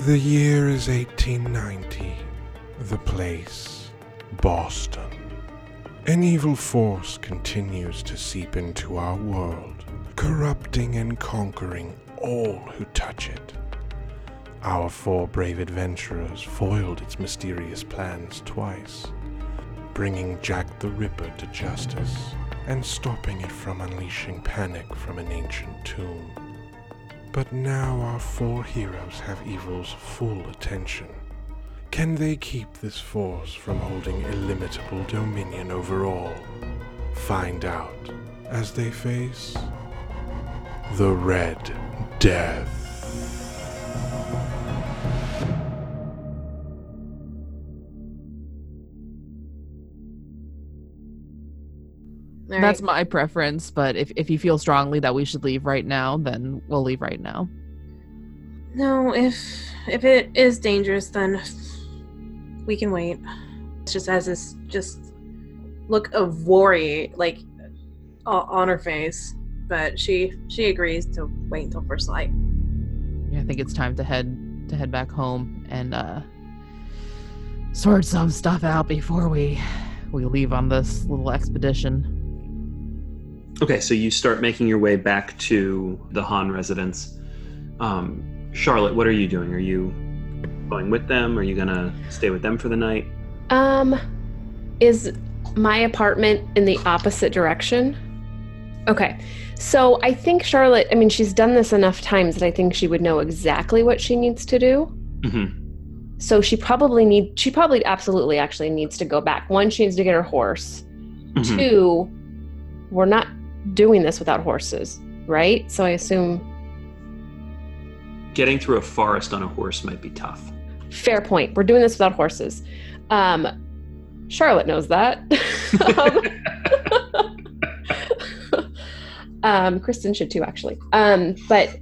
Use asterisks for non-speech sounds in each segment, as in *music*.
The year is 1890. The place, Boston. An evil force continues to seep into our world, corrupting and conquering all who touch it. Our four brave adventurers foiled its mysterious plans twice, bringing Jack the Ripper to justice and stopping it from unleashing panic from an ancient tomb. But now our four heroes have evil's full attention. Can they keep this force from holding illimitable dominion over all? Find out as they face the Red Death. All That's right. my preference, but if, if you feel strongly that we should leave right now, then we'll leave right now. no. If if it is dangerous, then we can wait. It's just has this just look of worry like on her face, but she she agrees to wait until first light. Yeah, I think it's time to head to head back home and uh sort some stuff out before we we leave on this little expedition. Okay, so you start making your way back to the Han residence. Um, Charlotte, what are you doing? Are you going with them? Are you gonna stay with them for the night? Um, is my apartment in the opposite direction? Okay. So I think Charlotte, I mean, she's done this enough times that I think she would know exactly what she needs to do. Mm-hmm. So she probably need she probably absolutely actually needs to go back. One, she needs to get her horse. Mm-hmm. Two, we're not doing this without horses, right? So I assume Getting through a forest on a horse might be tough. fair point. We're doing this without horses. Um Charlotte knows that. um, *laughs* um, Kristin should too, actually. Um, but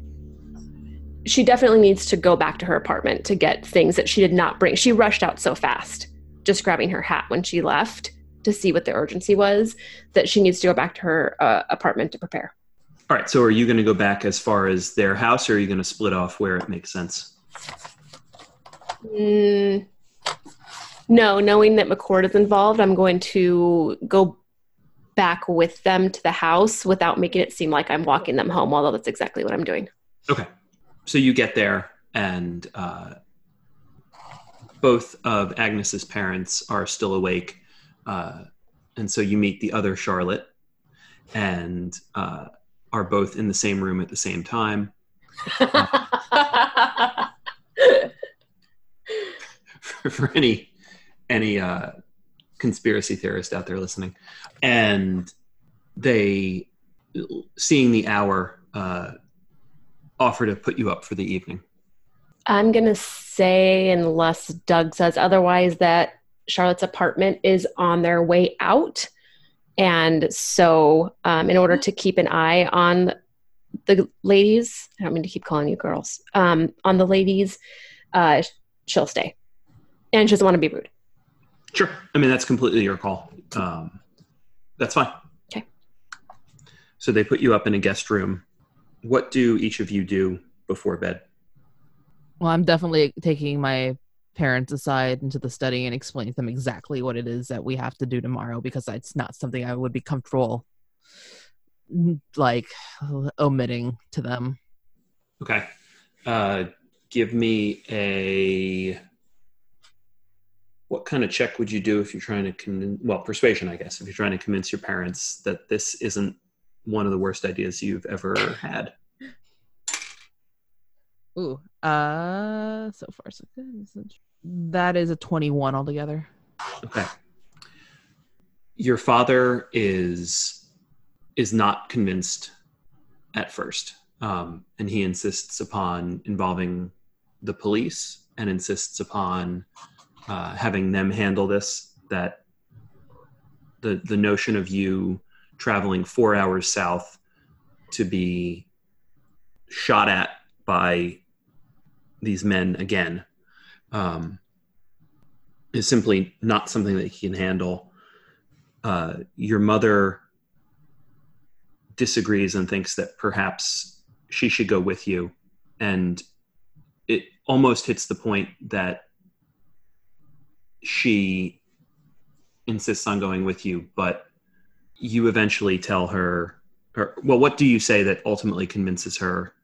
she definitely needs to go back to her apartment to get things that she did not bring. She rushed out so fast, just grabbing her hat when she left to see what the urgency was, that she needs to go back to her uh, apartment to prepare. All right, so are you going to go back as far as their house, or are you going to split off where it makes sense? Mm, no, knowing that McCord is involved, I'm going to go back with them to the house without making it seem like I'm walking them home, although that's exactly what I'm doing. Okay, so you get there, and uh, both of Agnes's parents are still awake, uh, and so you meet the other Charlotte, and uh, are both in the same room at the same time. *laughs* for any any uh, conspiracy theorist out there listening, and they, seeing the hour, uh, offer to put you up for the evening. I'm going to say, unless Doug says otherwise, that Charlotte's apartment is on their way out. And so, um, in order to keep an eye on the ladies, I don't mean to keep calling you girls, um, on the ladies, uh, she'll stay. And she doesn't want to be rude. Sure, I mean that's completely your call. Um, that's fine. Okay. So they put you up in a guest room. What do each of you do before bed? Well, I'm definitely taking my parents aside into the study and explain to them exactly what it is that we have to do tomorrow because it's not something I would be comfortable like omitting to them. Okay. Uh, give me a. What kind of check would you do if you're trying to convince? Well, persuasion, I guess. If you're trying to convince your parents that this isn't one of the worst ideas you've ever had. Ooh, uh, so far so good. That is a 21 altogether. Okay. Your father is is not convinced at first, um, and he insists upon involving the police and insists upon uh, having them handle this. That the the notion of you traveling four hours south to be shot at by these men again um, is simply not something that he can handle. Uh, your mother disagrees and thinks that perhaps she should go with you and it almost hits the point that she insists on going with you, but you eventually tell her, or well, what do you say that ultimately convinces her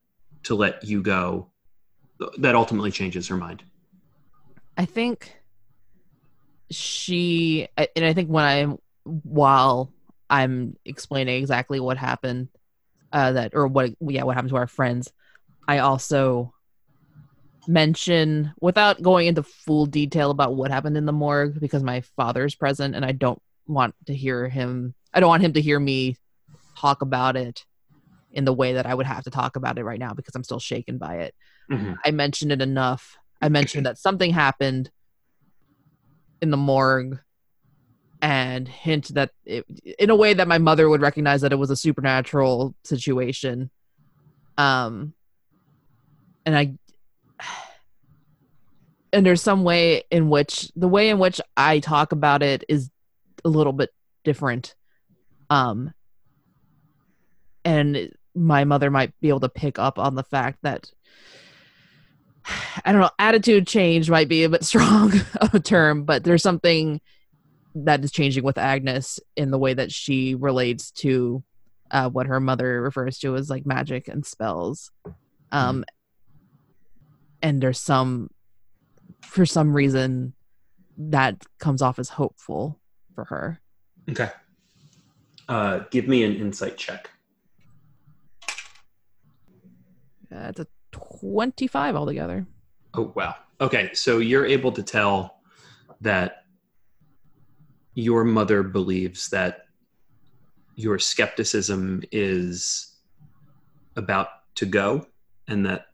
to let you go? That ultimately changes her mind. I think she, and I think when I'm while I'm explaining exactly what happened, uh, that or what yeah what happened to our friends, I also mention without going into full detail about what happened in the morgue because my father's present and I don't want to hear him I don't want him to hear me talk about it in the way that I would have to talk about it right now because I'm still shaken by it. Mhm. I mentioned it enough. I mentioned that something happened in the morgue and hint that it, in a way that my mother would recognize that it was a supernatural situation. Um and I *sighs* and there's some way in which the way in which I talk about it is a little bit different. Um and my mother might be able to pick up on the fact that I don't know, attitude change might be a bit *laughs* strong of a term, but there's something that is changing with Agnes in the way that she relates to uh, what her mother refers to as like magic and spells. Um, And there's some, for some reason, that comes off as hopeful for her. Okay. Uh, give me an insight check. Uh, a 25 altogether. Oh wow. Okay, so you're able to tell that your mother believes that your skepticism is about to go and that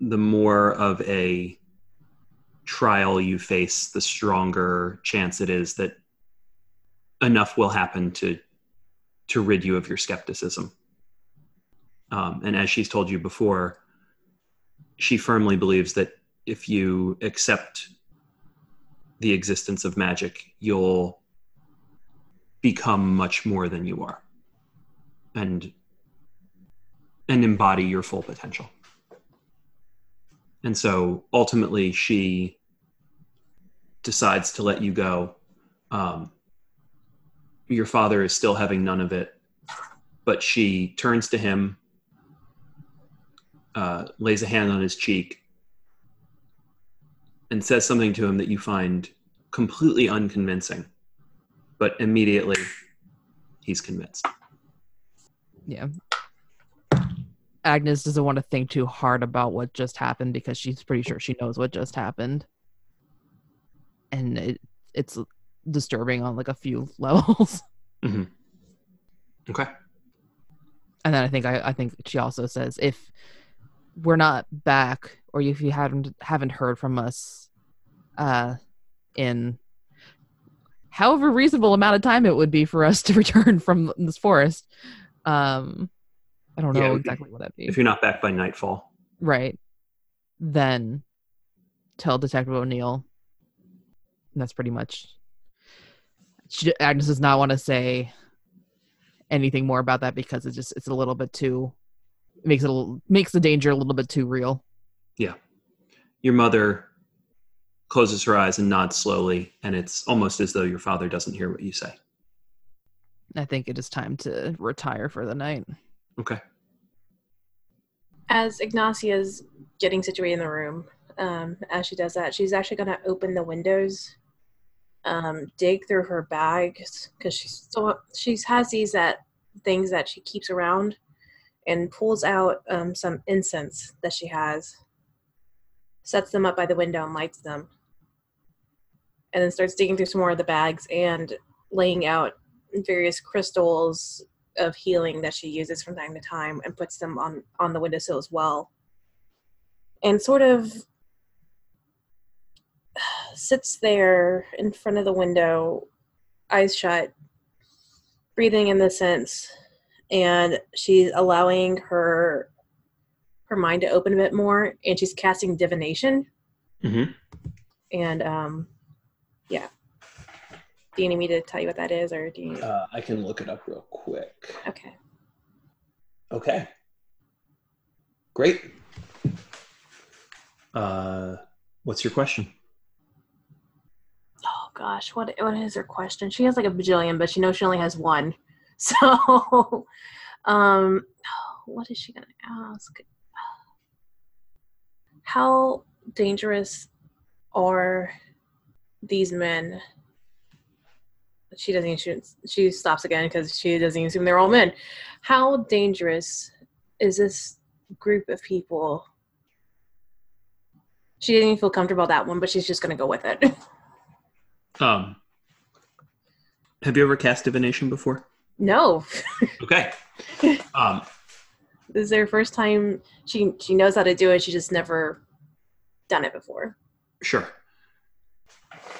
the more of a trial you face the stronger chance it is that enough will happen to to rid you of your skepticism um, and as she's told you before she firmly believes that if you accept the existence of magic, you'll become much more than you are and and embody your full potential. And so ultimately she decides to let you go. Um, your father is still having none of it, but she turns to him uh, lays a hand on his cheek and says something to him that you find completely unconvincing, but immediately he's convinced. Yeah. Agnes doesn't want to think too hard about what just happened because she's pretty sure she knows what just happened. And it, it's disturbing on like a few *laughs* levels. Okay. And then I think I, I think she also says if we're not back or if you haven't haven't heard from us uh in however reasonable amount of time it would be for us to *laughs* return from this forest um i don't know Yeah, exactly what that'd be. If you're not back by nightfall. right. Then tell detective o'neill. That's pretty much she, agnes does not want to say anything more about that because it's just it's a little bit too makes it a little, makes the danger a little bit too real Yeah, Your mother closes her eyes and nods slowly, and it's almost as though your father doesn't hear what you say. i think it is time to retire for the night Okay. As Ygnacia's getting situated in the room, um, as she does that, she's actually going to open the windows, um, dig through her bags because she's still she has these that things that she keeps around, and pulls out um, some incense that she has, sets them up by the window and lights them, and then starts digging through some more of the bags and laying out various crystals of healing that she uses from time to time and puts them on on the windowsill as well. And sort of *sighs* sits there in front of the window eyes shut breathing in the sense and she's allowing her her mind to open a bit more and she's casting divination Mm-hmm. and um yeah do you need me to tell you what that is or do you Uh, I can look it up real quick. okay Okay. Great. Uh, what's your question? Oh gosh, what what is her question? She has like a bajillion, but she knows she only has one. So, *laughs* um, what is she gonna ask? How dangerous are these men? She doesn't. Even, she stops again because she doesn't assume they're all men. How dangerous is this group of people? She didn't even feel comfortable that one, but she's just gonna go with it. *laughs* Um, have you ever cast divination before? No, Okay. *laughs* Um, this is her first time. She she knows how to do it. She just never done it before. Sure.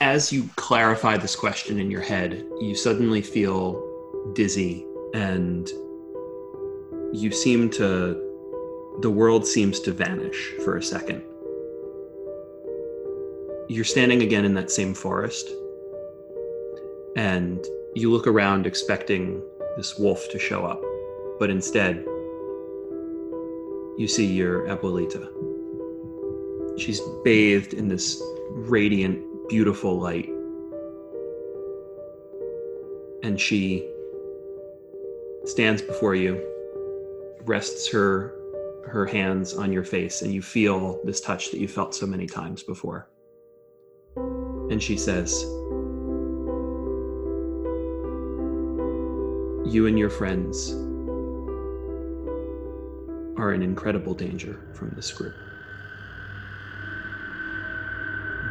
As you clarify this question in your head, you suddenly feel dizzy and you seem to, the world seems to vanish for a second. You're standing again in that same forest and you look around expecting this wolf to show up, but instead, you see your abuelita. She's bathed in this radiant, beautiful light. And she stands before you, rests her her hands on your face, and you feel this touch that you felt so many times before. And she says, You and your friends are in incredible danger from this group.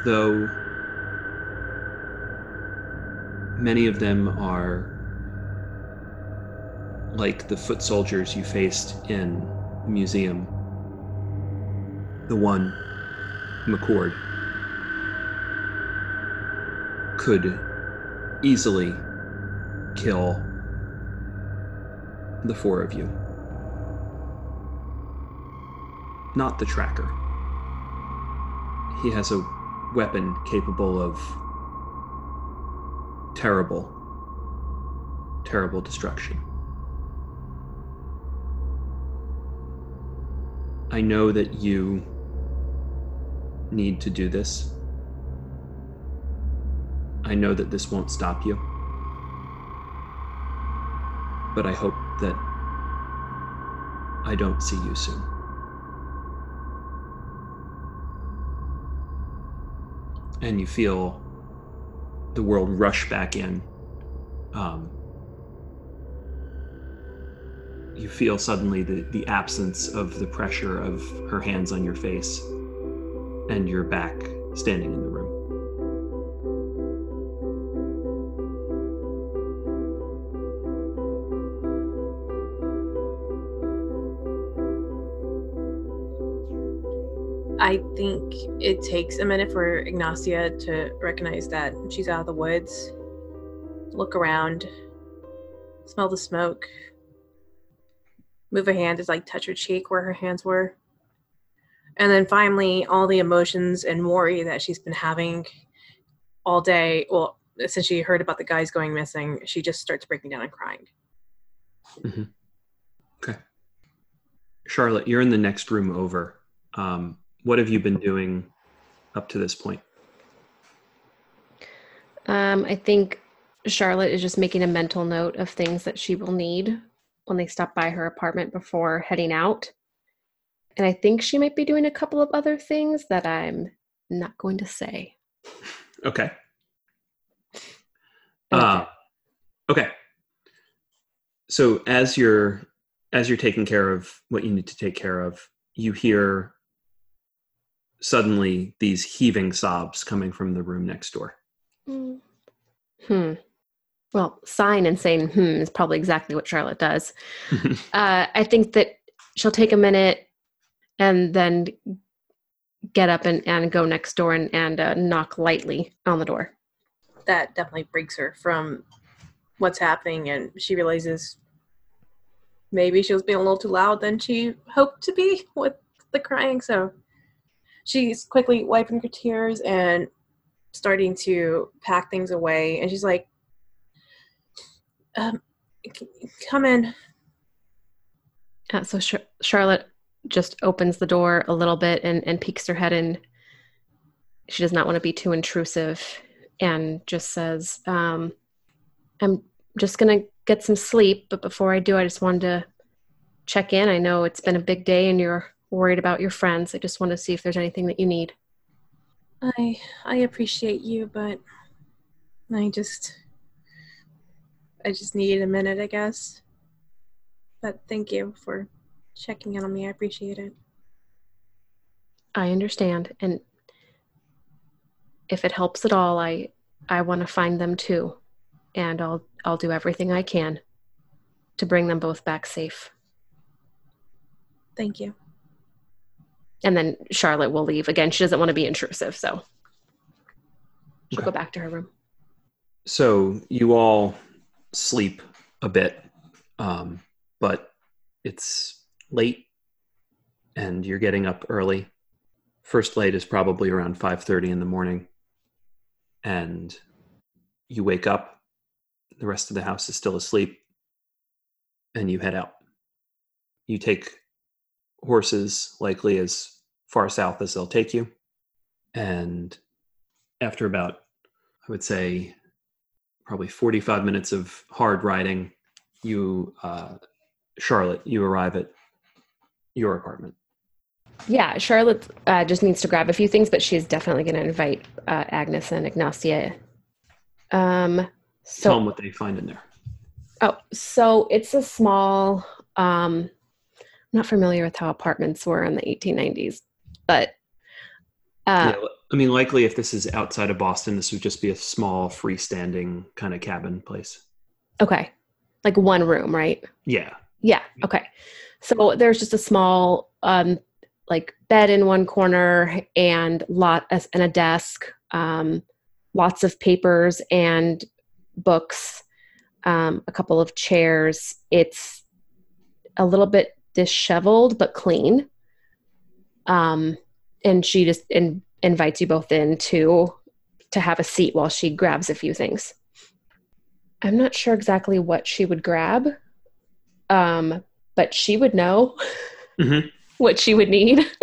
Though many of them are like the foot soldiers you faced in the museum, the one, McCord, could easily kill the four of you. Not the tracker. He has a weapon capable of terrible, terrible destruction. I know that you need to do this. I know that this won't stop you. But I hope that I don't see you soon. And you feel the world rush back in. Um, you feel suddenly the, the absence of the pressure of her hands on your face and you're back standing in the I think it takes a minute for Ygnacia to recognize that she's out of the woods, look around, smell the smoke, move a hand to like touch her cheek where her hands were. And then finally, all the emotions and worry that she's been having all day. Well, since she heard about the guys going missing, she just starts breaking down and crying. Okay. Charlotte, you're in the next room over. Um, what have you been doing up to this point? Um, I think Charlotte is just making a mental note of things that she will need when they stop by her apartment before heading out. And I think she might be doing a couple of other things that I'm not going to say. Okay. Uh, okay. So as you're as you're taking care of what you need to take care of, you hear suddenly these heaving sobs coming from the room next door. it. Hmm. Well, sighing and saying hmm is probably exactly what Charlotte does. *laughs* Uh, I think that she'll take a minute and then get up and, and go next door and, and uh, knock lightly on the door. That definitely breaks her from what's happening, and she realizes maybe she was being a little too loud than she hoped to be with the crying. So she's quickly wiping her tears and starting to pack things away. And she's like, um, "Come in." Uh, so Char- Charlotte just opens the door a little bit and, and peeks her head in. She does not want to be too intrusive and just says, um, I'm just going to get some sleep. But before I do, I just wanted to check in. I know it's been a big day and you're worried about your friends. I just want to see if there's anything that you need. I I appreciate you, but I just I just needed a minute, I guess. But thank you for checking in on me. I appreciate it. I understand. And if it helps at all, I I want to find them too. And I'll I'll do everything I can to bring them both back safe. Thank you. And then Charlotte will leave. Again, she doesn't want to be intrusive, so she'll Okay. go back to her room. So you all sleep a bit, um, but it's late, and you're getting up early. First light is probably around five thirty in the morning, and you wake up. The rest of the house is still asleep, and you head out. You take horses, likely as far south as they'll take you, and after about, I would say, probably 45 minutes of hard riding, you, uh, Charlotte, you arrive at your apartment. Yeah, Charlotte uh, just needs to grab a few things, but she's definitely going to invite uh, Agnes and Ygnacia. Um, Tell so them what they find in there. Oh, so it's a small. Um, not familiar with how apartments were in the 1890s, but uh, yeah, I mean, likely if this is outside of Boston, this would just be a small freestanding kind of cabin place. okay, like one room, right? Yeah. Yeah. Okay. So there's just a small, um, like bed in one corner and lot and a desk, um, lots of papers and books, um, a couple of chairs. It's a little bit disheveled but clean. Um, and she just in, invites you both in to to have a seat while she grabs a few things. I'm not sure exactly what she would grab um, but she would know Mhm. *laughs* what she would need. *laughs*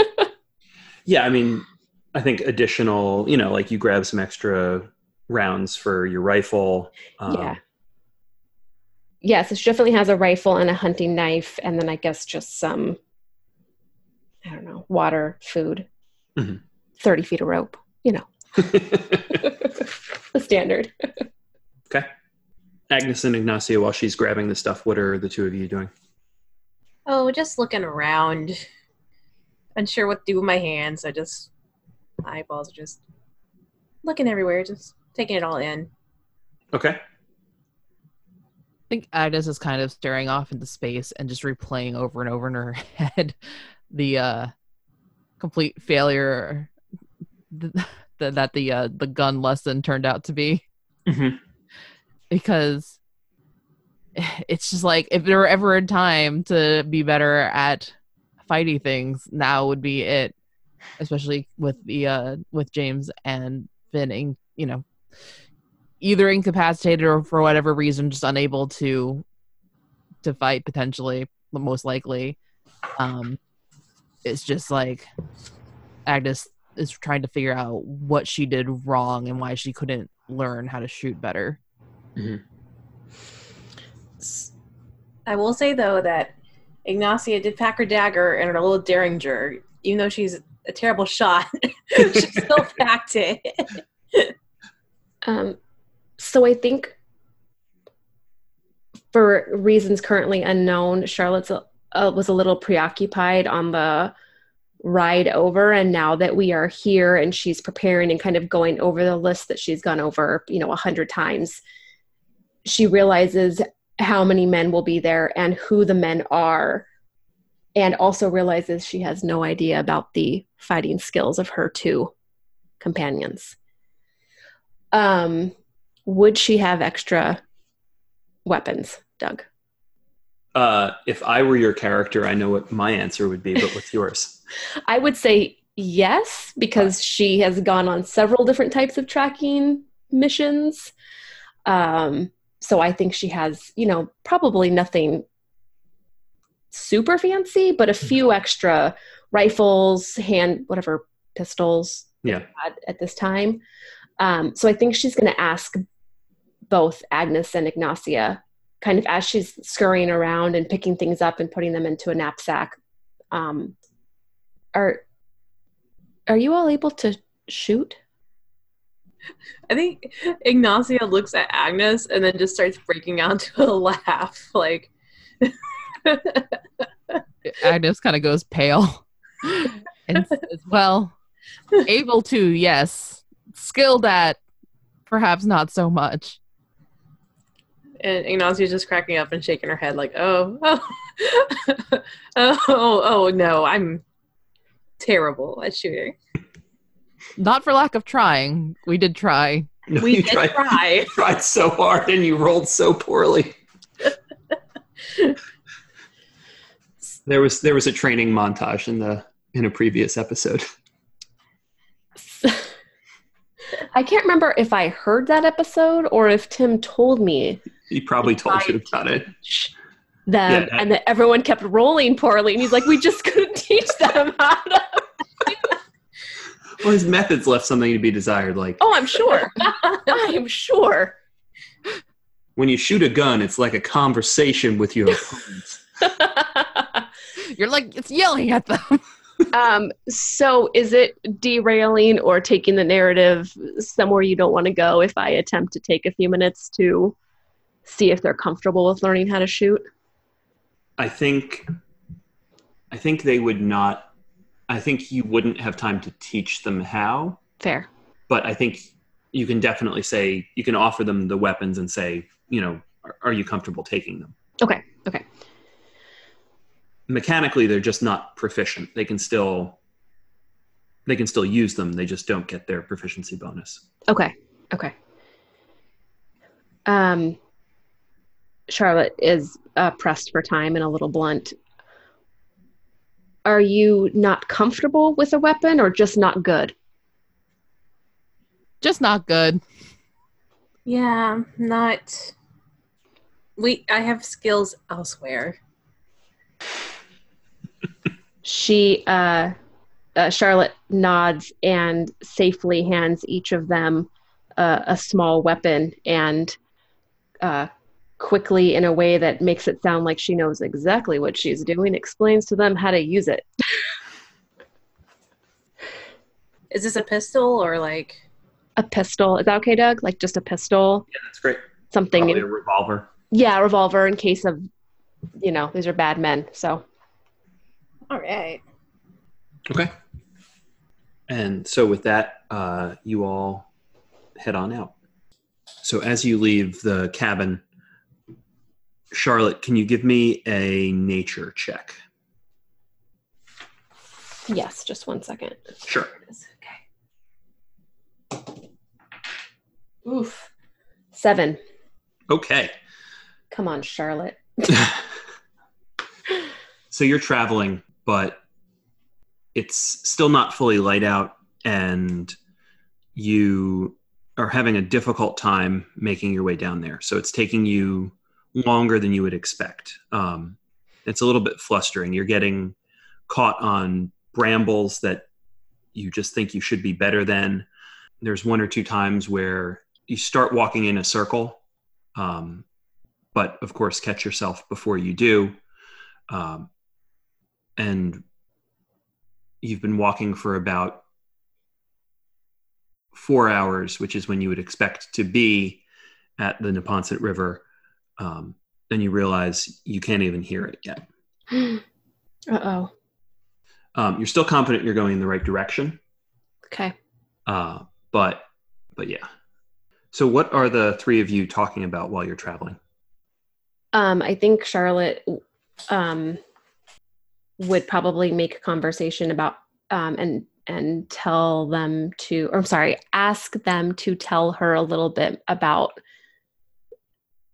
Yeah. I mean, I think additional, you know, like you grab some extra rounds for your rifle. Um, yeah. Yes, it definitely has a rifle and a hunting knife, and then I guess just some, I don't know, water, food, Mhm. 30 feet of rope, you know, *laughs* the standard. okay. Agnes and Ignacio, while she's grabbing the stuff, what are the two of you doing? Oh, just looking around. Unsure what to do with my hands, I just my eyeballs are just looking everywhere, just taking it all in. Okay. I think Agnes is kind of staring off into space and just replaying over and over in her *laughs* head the uh, complete failure *laughs* th- *laughs* th- that the uh, the gun lesson turned out to be. Mhm. because *sighs* it's just like if there were ever a time to be better at fighting things, now would be it. Especially with the uh with James and Finn, in- you know, either incapacitated or for whatever reason just unable to to fight potentially, the most likely. Um, it's just like Agnes is trying to figure out what she did wrong and why she couldn't learn how to shoot better. I will say though that Ygnacia did pack her dagger and her little derringer, even though she's a terrible shot. *laughs* she still *laughs* packed it. Um, so I think for reasons currently unknown, Charlotte's uh, was a little preoccupied on the ride over, and now that we are here and she's preparing and kind of going over the list that she's gone over, you know, a hundred times, she realizes how many men will be there and who the men are, and also realizes she has no idea about the fighting skills of her two companions. Um, would she have extra weapons, Doug? Uh, if I were your character, I know what my answer would be, but what's yours? *laughs* I would say yes, because she has gone on several different types of tracking missions. Um, so I think she has, you know, probably nothing super fancy, but a few extra rifles, hand, whatever pistols Yeah. had at this time. Um, so I think she's going to ask both Agnes and Ygnacia, kind of as she's scurrying around and picking things up and putting them into a knapsack. Um, are are you all able to shoot? I think Ygnacia looks at Agnes and then just starts breaking out into a laugh. Like, *laughs* Agnes kind of goes pale and says, Well, able to, yes. Skilled at, perhaps not so much. And Ygnacia's just cracking up and shaking her head, like, oh, oh, *laughs* oh, oh, oh, no, I'm terrible at shooting. Not for lack of trying. We did try. No, *laughs* We you did tried, try. you tried so hard and you rolled so poorly. *laughs* there was there was a training montage in the in a previous episode. I can't remember if I heard that episode or if Tim told me He probably told you about it. them Yeah, that- and that everyone kept rolling poorly and he's like we just couldn't *laughs* teach them how to *laughs* Well, his methods left something to be desired. Like oh i'm sure *laughs* i'm sure when you shoot a gun, it's like a conversation with your opponent. You're like, it's yelling at them. Um so is it derailing or taking the narrative somewhere you don't want to go if i attempt to take a few minutes to see if they're comfortable with learning how to shoot? I think I think they would not I think you wouldn't have time to teach them how, fair. But I think you can definitely say you can offer them the weapons and say, you know, are, are you comfortable taking them? okay okay Mechanically they're just not proficient. They can still they can still use them. They just don't get their proficiency bonus. Okay. Okay. Um, Charlotte is uh, pressed for time and a little blunt. Are you not comfortable with a weapon or just not good? Just not good. Yeah, not. We. I have skills elsewhere. She, uh, uh, Charlotte nods and safely hands each of them uh, a small weapon and uh, quickly, in a way that makes it sound like she knows exactly what she's doing, explains to them how to use it. *laughs* Is this a pistol or like? a pistol. Is that okay, Doug? Like just a pistol, Yeah, that's great. something. Probably a revolver. yeah, a revolver in case of, you know, these are bad men. So All right. Okay. And so with that, uh, you all head on out. So as you leave the cabin, Charlotte, can you give me a nature check? yes, just one second. Sure. Okay. Oof. Seven. Okay. Come on, Charlotte. *laughs* so you're traveling, but it's still not fully light out, and you are having a difficult time making your way down there. So it's taking you longer than you would expect. Um, it's a little bit flustering. You're getting caught on brambles that you just think you should be better than. There's one or two times where you start walking in a circle, um, but of course, catch yourself before you do. Um, and you've been walking for about four hours, which is when you would expect to be at the Neponset River. Um, then you realize you can't even hear it yet. *gasps* uh oh. Um, you're still confident you're going in the right direction, Okay. uh, but but yeah. So, what are the three of you talking about while you're traveling? Um, I think Charlotte um, would probably make a conversation about um, and and tell them to, or I'm sorry, ask them to tell her a little bit about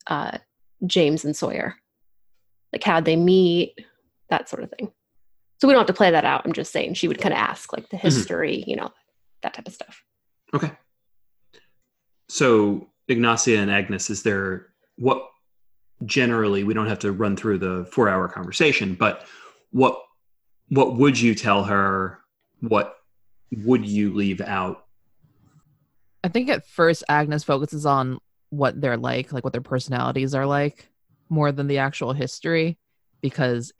uh, James and Sawyer, like how they meet, that sort of thing. So we don't have to play that out. I'm just saying she would kind of ask like the history, you know, that type of stuff. Okay. So, Ygnacia and Agnes, is there what generally we don't have to run through the four hour conversation but what what would you tell her? What would you leave out? I think at first Agnes focuses on what they're like, like what their personalities are like, more than the actual history, because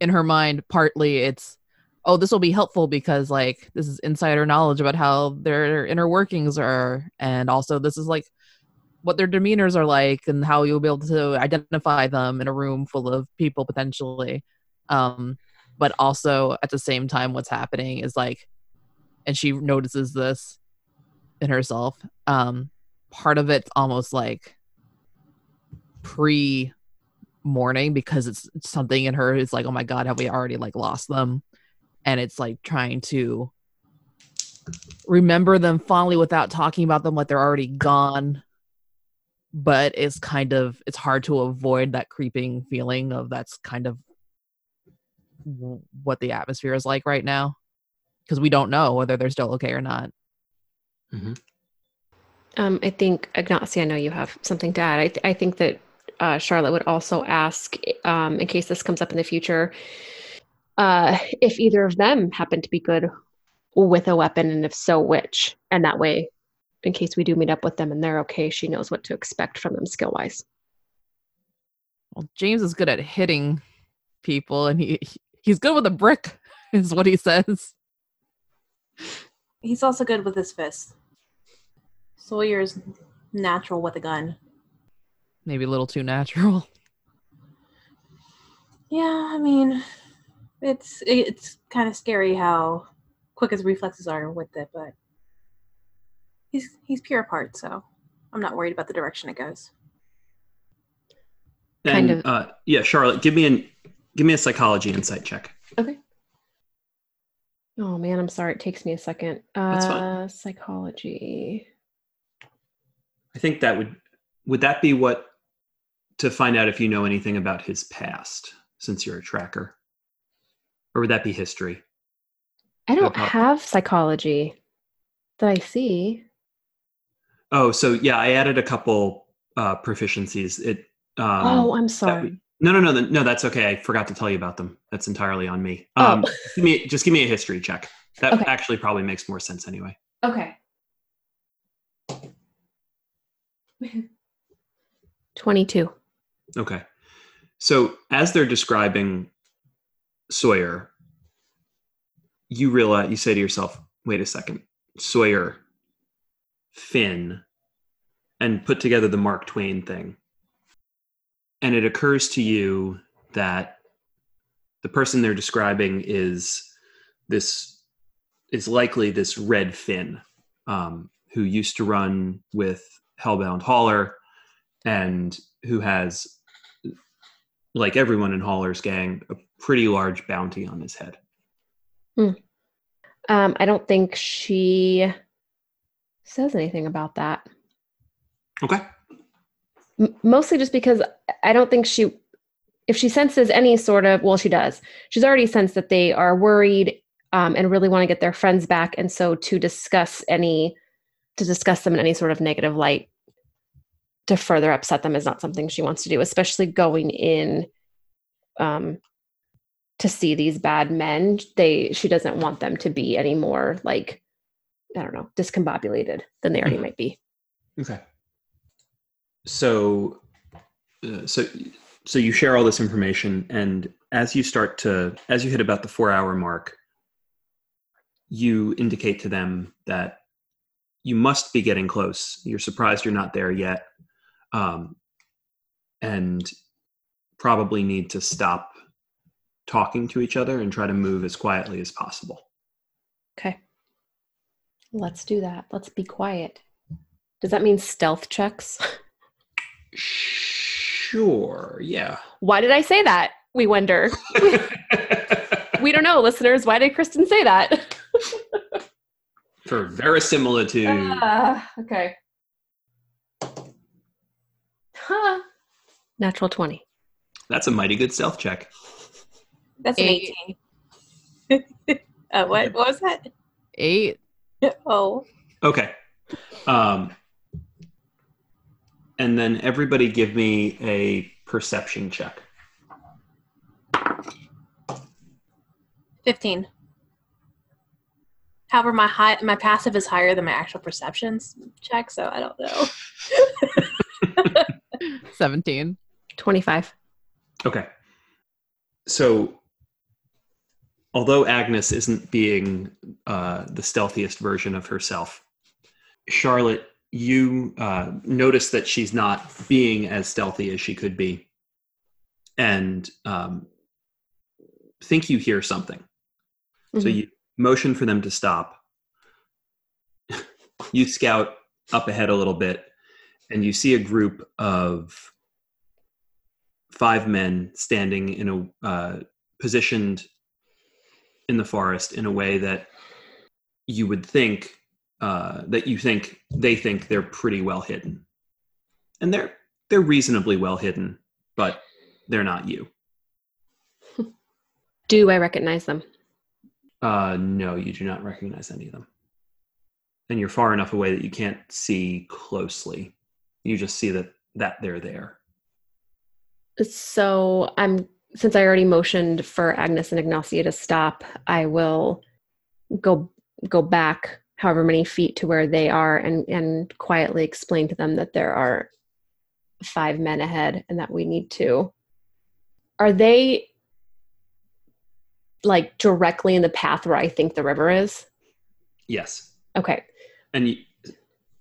in her mind, partly it's, oh, this will be helpful because like this is insider knowledge about how their inner workings are, and also this is like what their demeanors are like and how you'll be able to identify them in a room full of people potentially. Um, but also at the same time, what's happening is like, and she notices this in herself. Um, part of it's almost like pre mourning because it's something in her is like, oh my god, have we already like lost them? And it's like trying to remember them fondly without talking about them like they're already gone. But it's kind of it's hard to avoid that creeping feeling of that's kind of what the atmosphere is like right now because we don't know whether they're still okay or not. Um, I think Ignacy, I know you have something to add. I, th- I think that uh, Charlotte would also ask, um, in case this comes up in the future, uh, if either of them happen to be good with a weapon, and if so, which. And that way, in case we do meet up with them and they're okay, she knows what to expect from them skill wise. Well, James is good at hitting people, and he he's good with a brick, *laughs* is what he says. He's also good with his fists. Sawyer's natural with a gun. Maybe a little too natural. *laughs* Yeah, I mean, it's it's kind of scary how quick his reflexes are with it, but he's he's pure part, so I'm not worried about the direction it goes. Kind of- uh, yeah charlotte give me an give me a psychology insight check Okay. Oh man, I'm sorry. It takes me a second. Uh, That's fine. Psychology. i think that would would that be what to find out if you know anything about his past since you're a tracker or would that be history I don't pop- have psychology that I see. oh so yeah i added a couple uh proficiencies it um oh, I'm sorry. Would- no no no th- no that's okay i forgot to tell you about them that's entirely on me Oh. um give me just give me a history check that Okay. actually probably makes more sense anyway Okay. 22. Okay. So as they're describing Sawyer, you realize you say to yourself, wait a second, Sawyer, Finn, and put together the Mark Twain thing. And it occurs to you that the person they're describing is this is likely this red Finn, um, who used to run with Hellbound Hauler and who has like everyone in Hauler's gang, a pretty large bounty on his head. Um, I don't think she says anything about that. Okay. M- mostly just because I don't think she, if she senses any sort of, well, she does. She's already sensed that they are worried um, and really want to get their friends back, and so to discuss any, to discuss them in any sort of negative light, to further upset them is not something she wants to do, especially going in, um, to see these bad men. They she doesn't want them to be any more like, I don't know, discombobulated than they already Mhm. might be. Okay. So, uh, so, so you share all this information, and as you start to, as you hit about the four-hour mark, you indicate to them that you must be getting close. You're surprised you're not there yet, um, and probably need to stop talking to each other and try to move as quietly as possible. Okay. Let's do that. Let's be quiet. Does that mean stealth checks? *laughs* Sure. Yeah. Why did I say that? We wonder. *laughs* we don't know, listeners. Why did Kristin say that? For verisimilitude. Ah, okay. Huh. Natural 20. That's a mighty good stealth check. That's an 18. *laughs* uh, what? What was that? Eight. Oh, Okay. Um, and then everybody give me a perception check. 15. However, my high my passive is higher than my actual perceptions check, so I don't know. *laughs* 17. 25. Okay. So, although Agnes isn't being uh, the stealthiest version of herself, Charlotte, you uh, notice that she's not being as stealthy as she could be, and um, think you hear something. So Mhm. you motion for them to stop. *laughs* you scout up ahead a little bit, and you see a group of five men standing in a uh, positioned in the forest in a way that you would think uh, that you think they think they're pretty well hidden, and they're they're reasonably well hidden, but they're not you. *laughs* Do I recognize them? Uh, no, you do not recognize any of them. And you're far enough away that you can't see closely. You just see that that they're there. So I'm since I already motioned for Agnes and Ygnacia to stop, I will go go back however many feet to where they are and and quietly explain to them that there are five men ahead and that we need to are they like directly in the path where I think the river is? Yes. Okay. And you,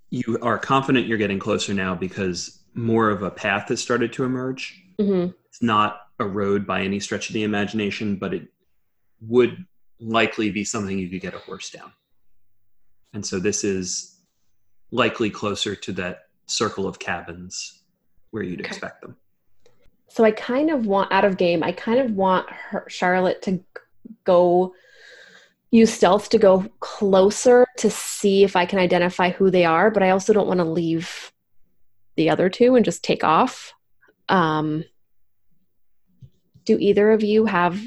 you are confident you're getting closer now because more of a path has started to emerge. hmm It's not a road by any stretch of the imagination, but it would likely be something you could get a horse down. And so this is likely closer to that circle of cabins where you'd Okay. expect them. So I kind of want out of game. I kind of want her, Charlotte to go use stealth to go closer to see if I can identify who they are, but I also don't want to leave the other two and just take off. Um, do either of you have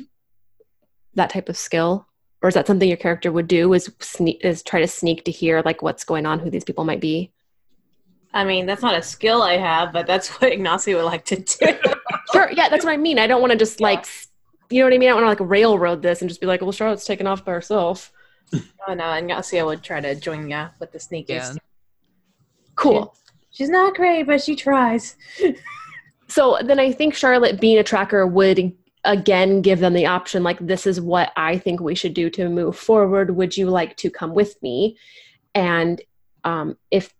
that type of skill, or is that something your character would do? Is sneak, is try to sneak to hear like what's going on, who these people might be? I mean, that's not a skill I have, but that's *laughs* what Ygnacia would like to do. *laughs* Sure, yeah, that's what I mean. I don't want to just like, you know what I mean. I want to like railroad this and just be like, well, Charlotte's taken off by herself. *laughs* oh no, Ygnacia would try to join ya with the sneakers. Yeah. Cool. She's not great, but she tries. So then I think Charlotte being a tracker would again give them the option like, this is what I think we should do to move forward. Would you like to come with me? And um, if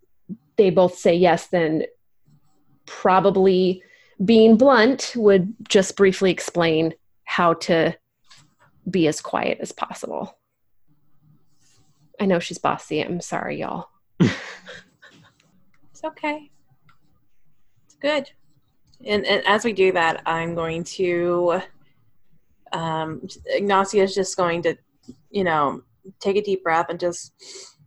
they both say yes, then probably being blunt would just briefly explain how to be as quiet as possible. I know she's bossy. I'm sorry, y'all. *laughs* It's okay. It's good. And, and as we do that, I'm going to. Um, Ygnacia is just going to, you know, take a deep breath and just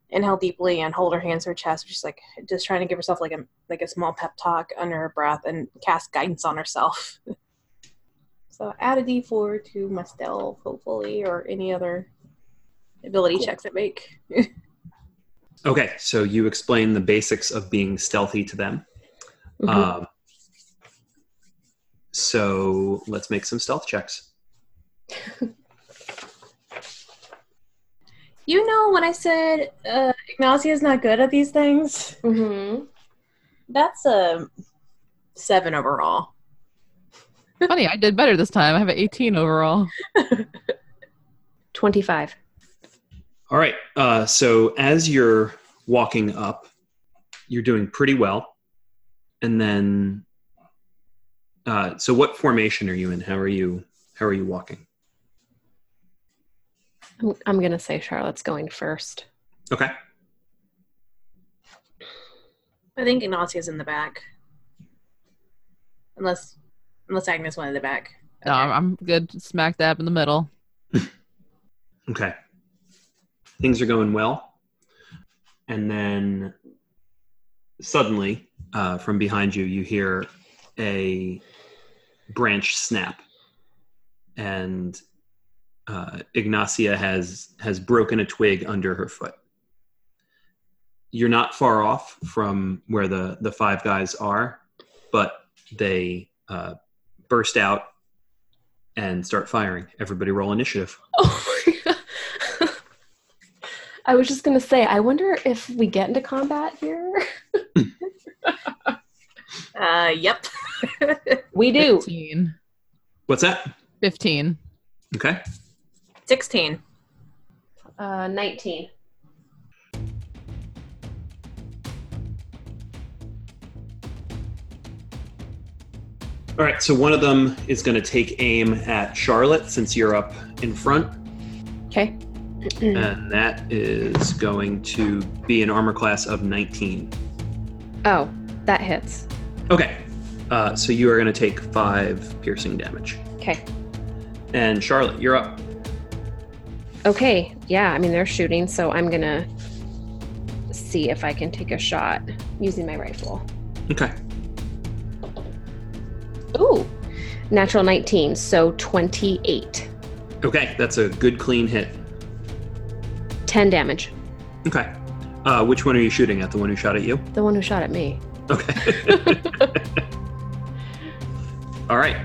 inhale deeply and hold her hands to her chest, just like just trying to give herself like a like a small pep talk under her breath and cast guidance on herself. *laughs* so add a D4 to my stealth, hopefully, or any other ability Cool. checks I make. Okay, so you explain the basics of being stealthy to them. Mhm. Um, so let's make some stealth checks. *laughs* You know when I said uh, Ygnacia's not good at these things? Mhm. That's a seven overall. *laughs* Funny, I did better this time. I have an 18 overall. *laughs* 25. All right. Uh, so as you're walking up, you're doing pretty well. And then, uh, so what formation are you in? How are you? How are you walking? I'm, I'm going to say Charlotte's going first. Okay. I think Ygnacia's in the back. Unless unless Agnes went in the back. No, I'm, I'm good. Smack dab in the middle. *laughs* Okay. Things are going well. And then suddenly, uh, from behind you, you hear a branch snap. And uh, Ygnacia has has broken a twig under her foot. You're not far off from where the, the five guys are, but they uh, burst out and start firing. Everybody roll initiative. *laughs* Oh my god. I was just gonna say, I wonder if we get into combat here. *laughs* Uh, yep. *laughs* We do. 15. What's that? 15. Okay. 16. Uh, 19. All right. So one of them is going to take aim at Charlotte since you're up in front, Okay. *clears throat* and that is going to be an armor class of 19. oh, that hits. Okay. Uh, so you are going to take five piercing damage. Okay. And Charlotte, you're up. Okay. Yeah, I mean, they're shooting, so I'm gonna see if I can take a shot using my rifle. Okay. Ooh. Natural 19, so 28. Okay. That's a good clean hit. 10 damage. Okay. Uh, which one are you shooting at? The one who shot at you? The one who shot at me. Okay. *laughs* *laughs* All right.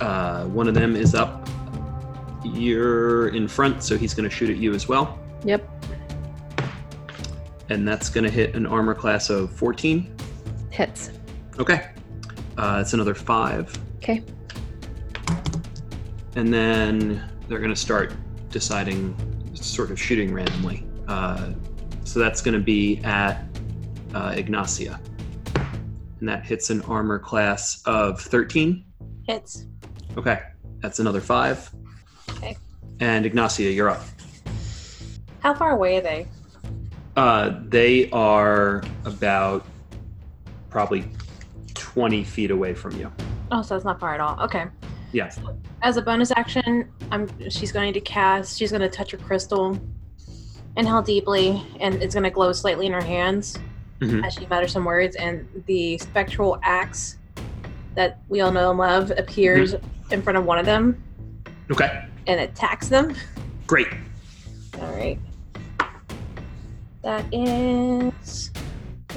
Uh, one of them is up. You're in front, so he's going to shoot at you as well. Yep. And that's going to hit an armor class of 14. Hits. Okay. Uh, that's another five. Okay. And then they're going to start deciding, sort of shooting randomly. Uh, so that's going to be at uh, Ygnacia. And that hits an armor class of 13. Hits. Okay, that's another five. Okay. And Ygnacia, you're up. How far away are they? Uh, they are about probably 20 feet away from you. Oh, so it's not far at all. Okay. Yeah. As a bonus action, I'm she's going to cast she's going to touch her crystal inhale deeply and it's going to glow slightly in her hands Mhm. as she mutters some words and the spectral axe that we all know and love appears in front of one of them Okay, and attacks them. great. All right. That is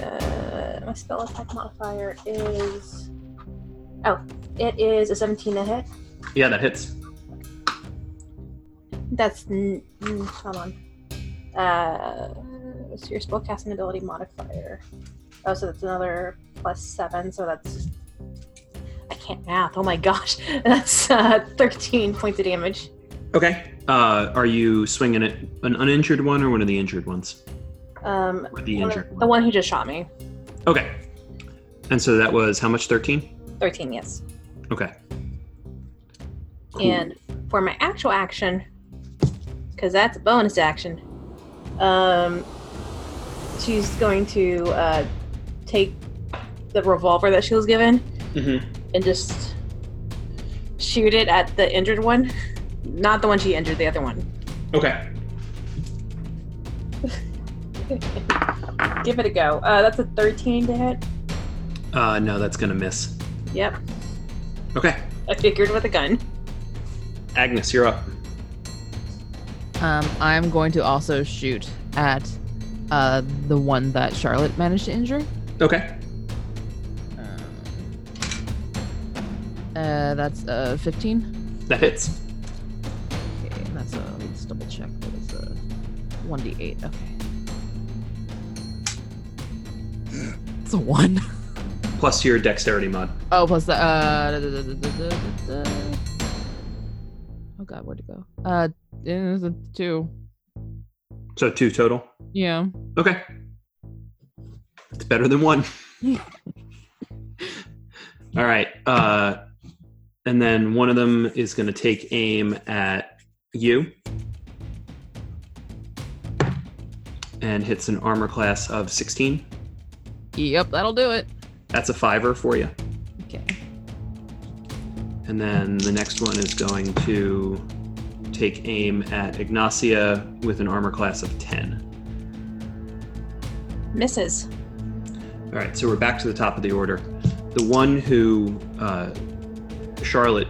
uh, my spell attack modifier is oh, it is a 17 to hit. Yeah, that hits. That's n- mm, hold on. Uh, what's your spellcasting ability modifier? Oh, so that's another plus seven. So that's I can't math. Oh my gosh, *laughs* that's uh, 13 points of damage. Okay. Uh, are you swinging at an uninjured one or one of the injured ones? Um, Or the one of- injured the one? one who just shot me. Okay. And so that was how much? 13? 13, yes. Okay. Cool. And for my actual action, because that's a bonus action, um, she's going to uh, take the revolver that she was given Mhm. And just shoot it at the injured one. Not the one she injured, the other one. Okay. Give it a go. Uh, that's a 13 to hit. Uh, no, that's going to miss. Yep. Okay. I figured with a gun. Agnes, you're up. Um, I'm going to also shoot at uh, the one that Charlotte managed to injure. Okay. Uh, that's uh, 15. That hits. Okay, and that's a let's double check. That is a 1d8. Okay. It's a one. *laughs* Plus your dexterity mod. Oh, plus the uh. da- da- da-. Oh God, where'd it go? Uh, it's a two. So two total. Yeah. Okay. It's better than one. *laughs* All right. Uh, and then one of them is going to take aim at you and hits an armor class of 16. Yep, that'll do it. That's a fiver for you. Okay. And then the next one is going to take aim at Ygnacia with an armor class of 10. Misses. All right, so we're back to the top of the order. The one who uh, Charlotte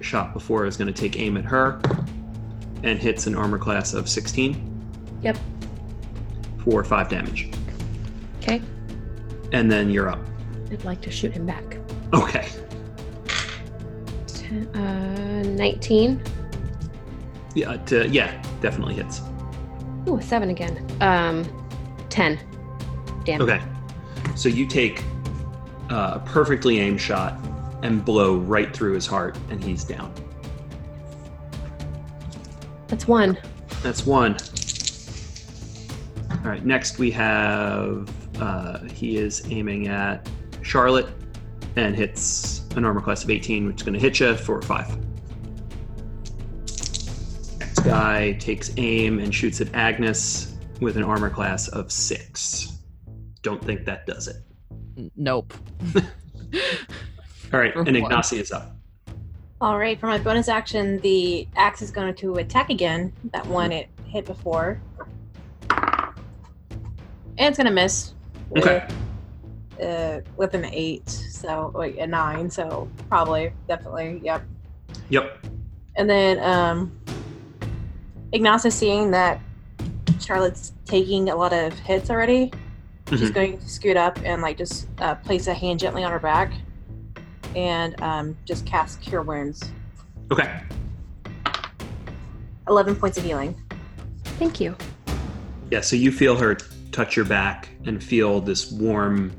shot before is going to take aim at her and hits an armor class of 16 Yep. for 5 damage. Okay. And then you're up. I'd like to shoot him back. Okay. Ten, uh, 19. Yeah, to, yeah, definitely hits. Ooh, seven again. Um, 10. Damn. Okay. So you take uh, a perfectly aimed shot and blow right through his heart, and he's down. That's one. That's one. All right. Next we have uh, he is aiming at Charlotte and hits an armor class of 18, which is going to hit you for five. Next guy takes aim and shoots at Agnes with an armor class of six. Don't think that does it. Nope. *laughs* All right, and one. Ignacy is up. All right, for my bonus action, the axe is going to attack again. That one it hit before, and it's going to miss. with, Okay. Uh, with an eight, so wait, a nine, so probably, definitely, yep. Yep. And then um, Ignace seeing that Charlotte's taking a lot of hits already, she's Mhm. going to scoot up and like just uh, place a hand gently on her back, and um, just cast Cure Wounds. Okay. Eleven points of healing. Thank you. Yeah, so you feel her touch your back and feel this warm,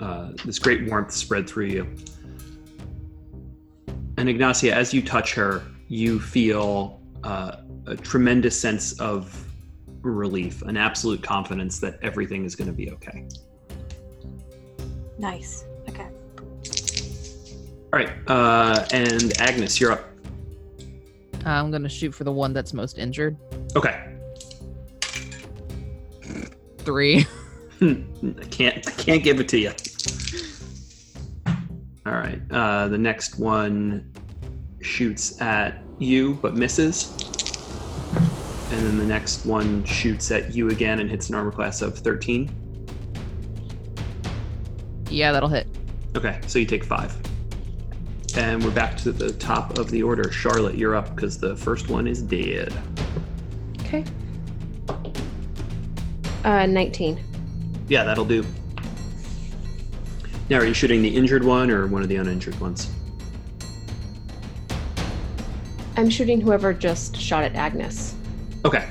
uh, this great warmth spread through you. And Ygnacia, as you touch her, you feel uh, a tremendous sense of relief, an absolute confidence that everything is going to be okay. Nice. All right, uh, and Agnes, you're up. I'm gonna shoot for the one that's most injured. Okay. Three. *laughs* I can't. I can't give it to you. All right. Uh, the next one shoots at you but misses, and then the next one shoots at you again and hits an armor class of thirteen. Yeah, that'll hit. Okay, so you take five. And we're back to the top of the order. Charlotte, you're up because the first one is dead. Okay. Uh, 19. Yeah, that'll do. Now, are you shooting the injured one or one of the uninjured ones? I'm shooting whoever just shot at Agnes. Okay.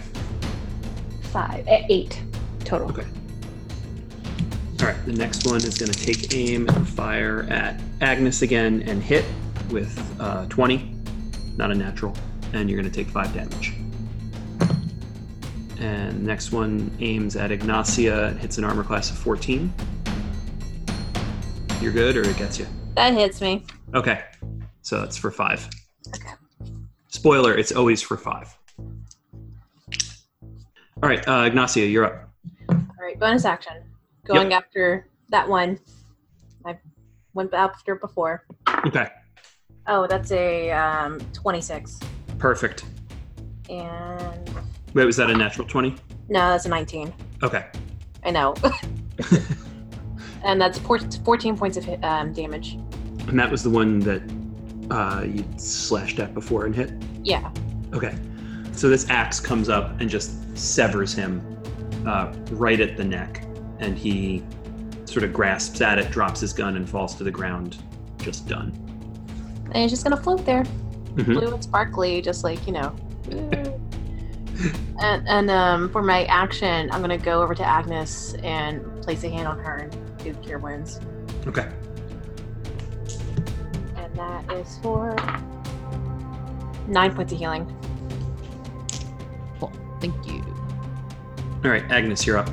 Five. eh, Eight total. Okay. All right. The next one is going to take aim and fire at Agnes again and hit with uh, 20, not a natural, and you're going to take five damage. And next one aims at Ygnacia and hits an armor class of 14. You're good, or it gets you? That hits me. Okay. So that's for five. Spoiler: It's always for five. All right, uh, Ygnacia, you're up. All right, bonus action. Going after that one. I went after before. Okay. Oh, that's a um, 26. Perfect. And Wait, was that a natural 20? no, that's a 19. Okay. I know. *laughs* and that's 14 points of hit, um, damage. And that was the one that uh, you slashed at before and hit? Yeah. Okay. So this axe comes up and just severs him uh, right at the neck. And he sort of grasps at it, drops his gun, and falls to the ground, just done. And he's just going to float there. Mhm. Blue and sparkly, just like, you know. *laughs* and and um, for my action, I'm going to go over to Agnes and place a hand on her and do Cure Wounds. Okay. And that is for nine points of healing. Cool. Thank you. All right, Agnes, you're up.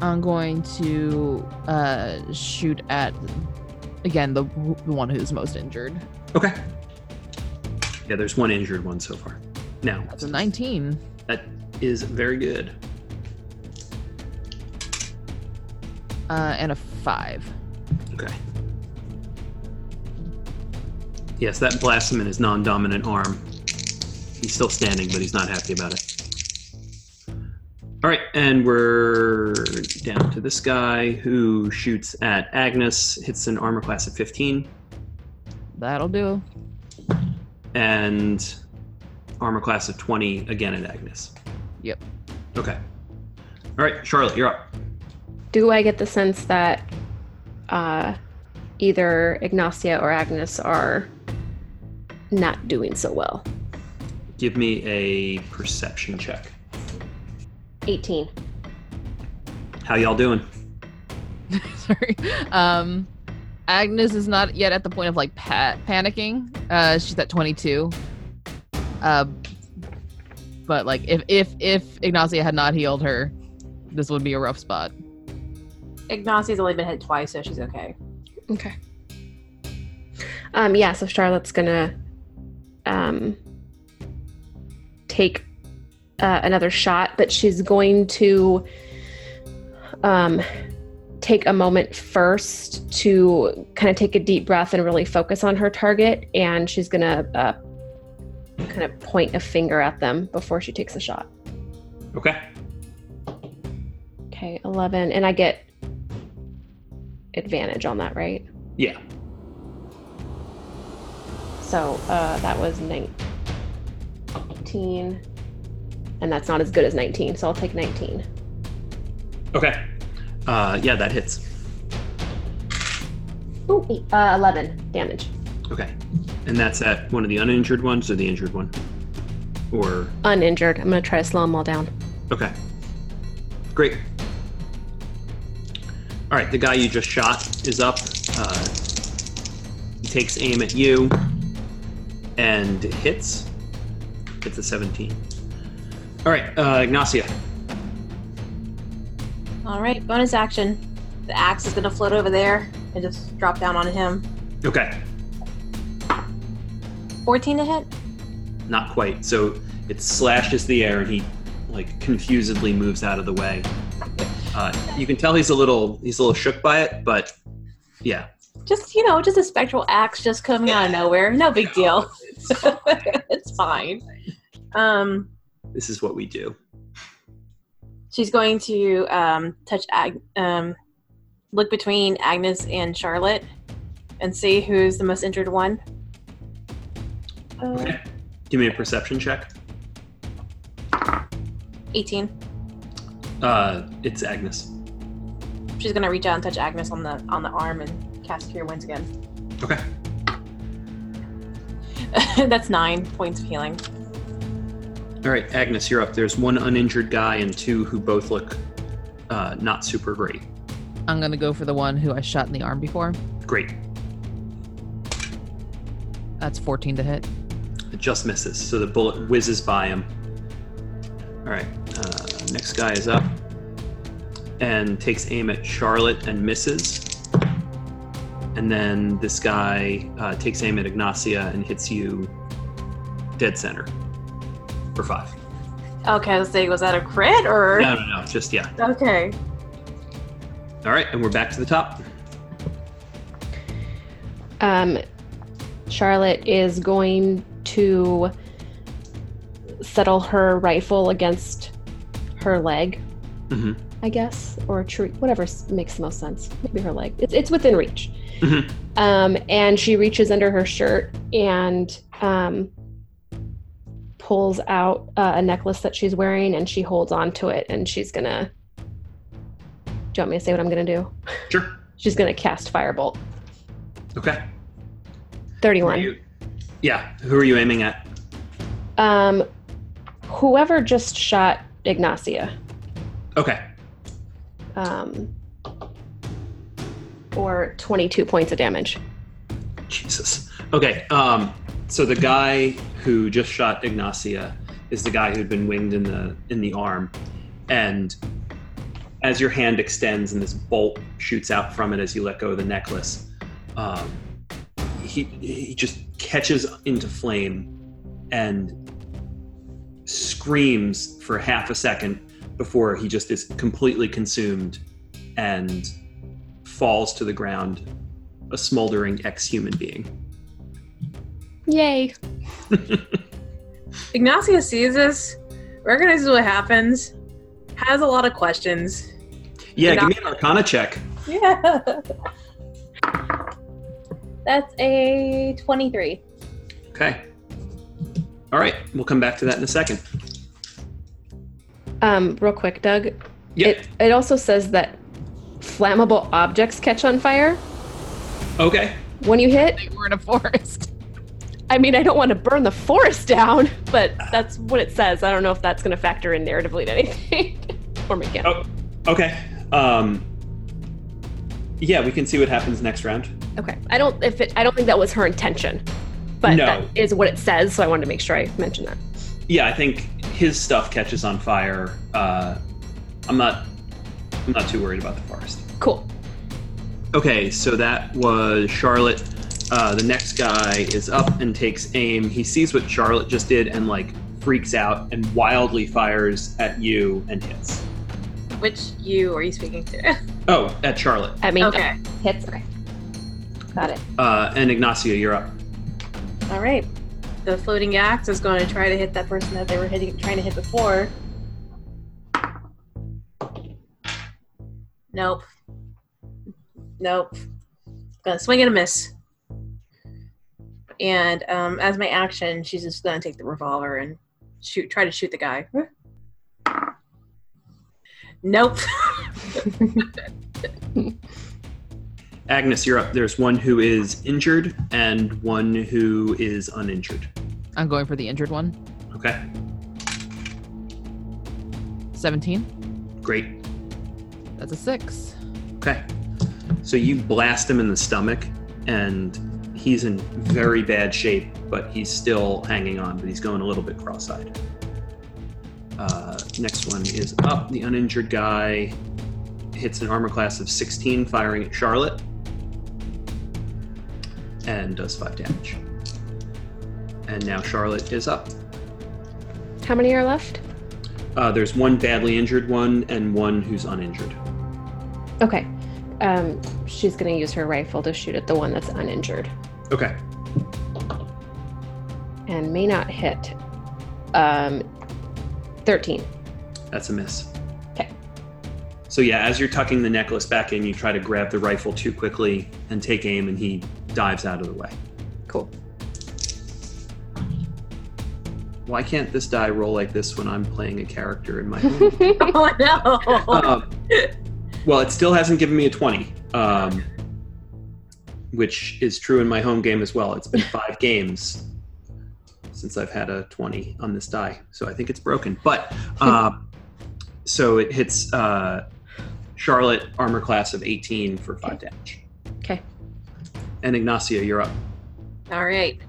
I'm going to uh, shoot at again the, the one who's most injured. Okay. Yeah, there's one injured one so far. Now, That's a 19. that is very good. Uh, and a five. Okay. Yes, that blasts him in his non dominant arm. He's still standing, but he's not happy about it. All right, and we're down to this guy who shoots at Agnes, hits an armor class of 15, That'll do. and armor class of 20 again at Agnes. Yep. Okay. All right, Charlotte, you're up. Do I get the sense that uh, either Ygnacia or Agnes are not doing so well. Give me a perception check. 18. How y'all doing? *laughs* Sorry. Um, Agnes is not yet at the point of like pa- panicking. Uh, she's at 22. Uh, but like if if if Ygnacia had not healed her, this would be a rough spot. Ygnacia's only been hit twice, so she's okay. Okay. Um, yeah, so Charlotte's gonna um, take uh, another shot, but she's going to um, take a moment first to kind of take a deep breath and really focus on her target. And she's gonna uh, kind of point a finger at them before she takes a shot. Okay. Okay, 11. And I get advantage on that, right? Yeah. So uh, that was 19. And that's not as good as 19, so I'll take 19. Okay. Uh, yeah, that hits. Ooh, uh, 11 damage. Okay. And that's at one of the uninjured ones or the injured one? Or Uninjured. I'm going to try to slow them all down. okay. Great. All right, the guy you just shot is up. Uh, he takes aim at you and hits. Hits a 17. All right, uh, Ygnacia. All right, bonus action. The axe is gonna float over there and just drop down on him. Okay, 14 to hit. not quite. So it slashes the air and he like confusedly moves out of the way. Uh, you can tell he's a little he's a little shook by it, but yeah, Just you know, just a spectral axe just coming out of nowhere. No big deal. It's fine. *laughs* it's fine. Um, this is what we do. she's going to um, touch Ag- um, look between Agnes and Charlotte and see who's the most injured one. Uh, Okay. Give me a perception check. 18. Uh, it's Agnes. She's gonna reach out and touch Agnes on the on the arm and cast Cure Wounds again. Okay. *laughs* That's nine points of healing. All right, Agnes, you're up. There's one uninjured guy and two who both look uh, not super great. I'm gonna go for the one who I shot in the arm before. Great. That's 14 to hit. It just misses, so the bullet whizzes by him. All right, uh, next guy is up and takes aim at Charlotte and misses. And then this guy uh, takes aim at Ygnacia and hits you dead center for five. Okay, let's see. Was that a crit or? No, no, no, just yeah. Okay. All right, and we're back to the top. Um, Charlotte is going to settle her rifle against her leg, hmm I guess, or a tree, whatever makes the most sense. Maybe her leg. It's, it's within reach. Mhm. Um, and she reaches under her shirt and um, pulls out uh, a necklace that she's wearing and she holds on to it and she's gonna. Do you want me to say what I'm gonna do? Sure. She's gonna cast Firebolt. Okay. 31. You- yeah. Who are you aiming at? Um, whoever just shot Ygnacia, Okay. um, or 22 points of damage. Jesus. Okay. Um, so the guy who just shot Ygnacia is the guy who'd been winged in the in the arm, and as your hand extends and this bolt shoots out from it as you let go of the necklace, um, he he just catches into flame and screams for half a second before he just is completely consumed and falls to the ground a smoldering ex-human being. Yay! *laughs* Ygnacia sees this, recognizes what happens, has a lot of questions. Yeah, give me an Arcana check. Yeah. *laughs* That's a 23. Okay. All right, we'll come back to that in a second. Um, real quick, Doug. Yep. It it also says that flammable objects catch on fire. Okay. When you hit, Like we're in a forest. I mean, I don't want to burn the forest down, but that's what it says. I don't know if that's going to factor in narratively to anything *laughs* or mechanical. Oh, okay. Um, yeah, we can see what happens next round. Okay. I don't if it, I don't think that was her intention, but No. that is what it says. So I wanted to make sure I mentioned that. Yeah, I think his stuff catches on fire. Uh, I'm not. I'm not too worried about the forest. Cool. Okay, so that was Charlotte. Uh, the next guy is up and takes aim. He sees what Charlotte just did and like freaks out and wildly fires at you and hits. Which you are you speaking to? *laughs* Oh, at Charlotte. I mean, okay. hits. Okay. Got it. Uh, and Ygnacia, you're up. All right. The floating axe is going to try to hit that person that they were hitting, trying to hit before. Nope. Nope. Gonna swing and a miss. And um, as my action, she's just gonna take the revolver and shoot. Try to shoot the guy. Nope. *laughs* Agnes, you're up. There's one who is injured and one who is uninjured. I'm going for the injured one. Okay, 17. great. That's a six. Okay. So you blast him in the stomach, and he's in very bad shape, but he's still hanging on, but he's going a little bit cross eyed. Uh, next one is up. The uninjured guy hits an armor class of 16, firing at Charlotte, and does 5 damage. And now Charlotte is up. How many are left? Uh, there's one badly injured one and one who's uninjured. Okay. Um, she's going to use her rifle to shoot at the one that's uninjured Okay. and may not hit. Um, 13. That's a miss. Okay. So yeah, as you're tucking the necklace back in, you try to grab the rifle too quickly and take aim, and he dives out of the way. Cool. Why can't this die roll like this when I'm playing a character in my *laughs* home? oh no. um, well, it still hasn't given me a 20, um, which is true in my home game as well. It's been *laughs* five games since I've had a 20 on this die, so I think it's broken. But um, *laughs* so it hits uh, Charlotte armor class of 18 for five damage. Okay. And Ygnacia, you're up. All right.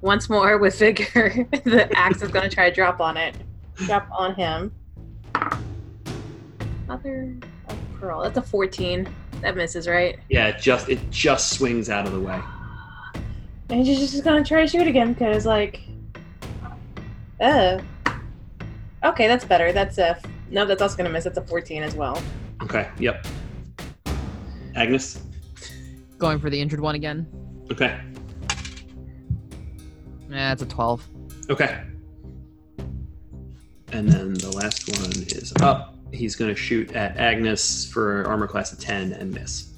Once more with vigor, *laughs* the axe is going to try to drop on it. Drop on him. Mother of pearl. That's a 14. That misses, right? Yeah, it just it just swings out of the way. And she's just going to try to shoot again because, like, uh. Okay, that's better. That's a. No, that's also going to miss. That's a 14 as well. Okay. Yep. Agnes. Going for the injured one again. Okay. Yeah, it's a 12. Okay. And then the last one is up. He's going to shoot at Agnes for armor class of 10 and miss.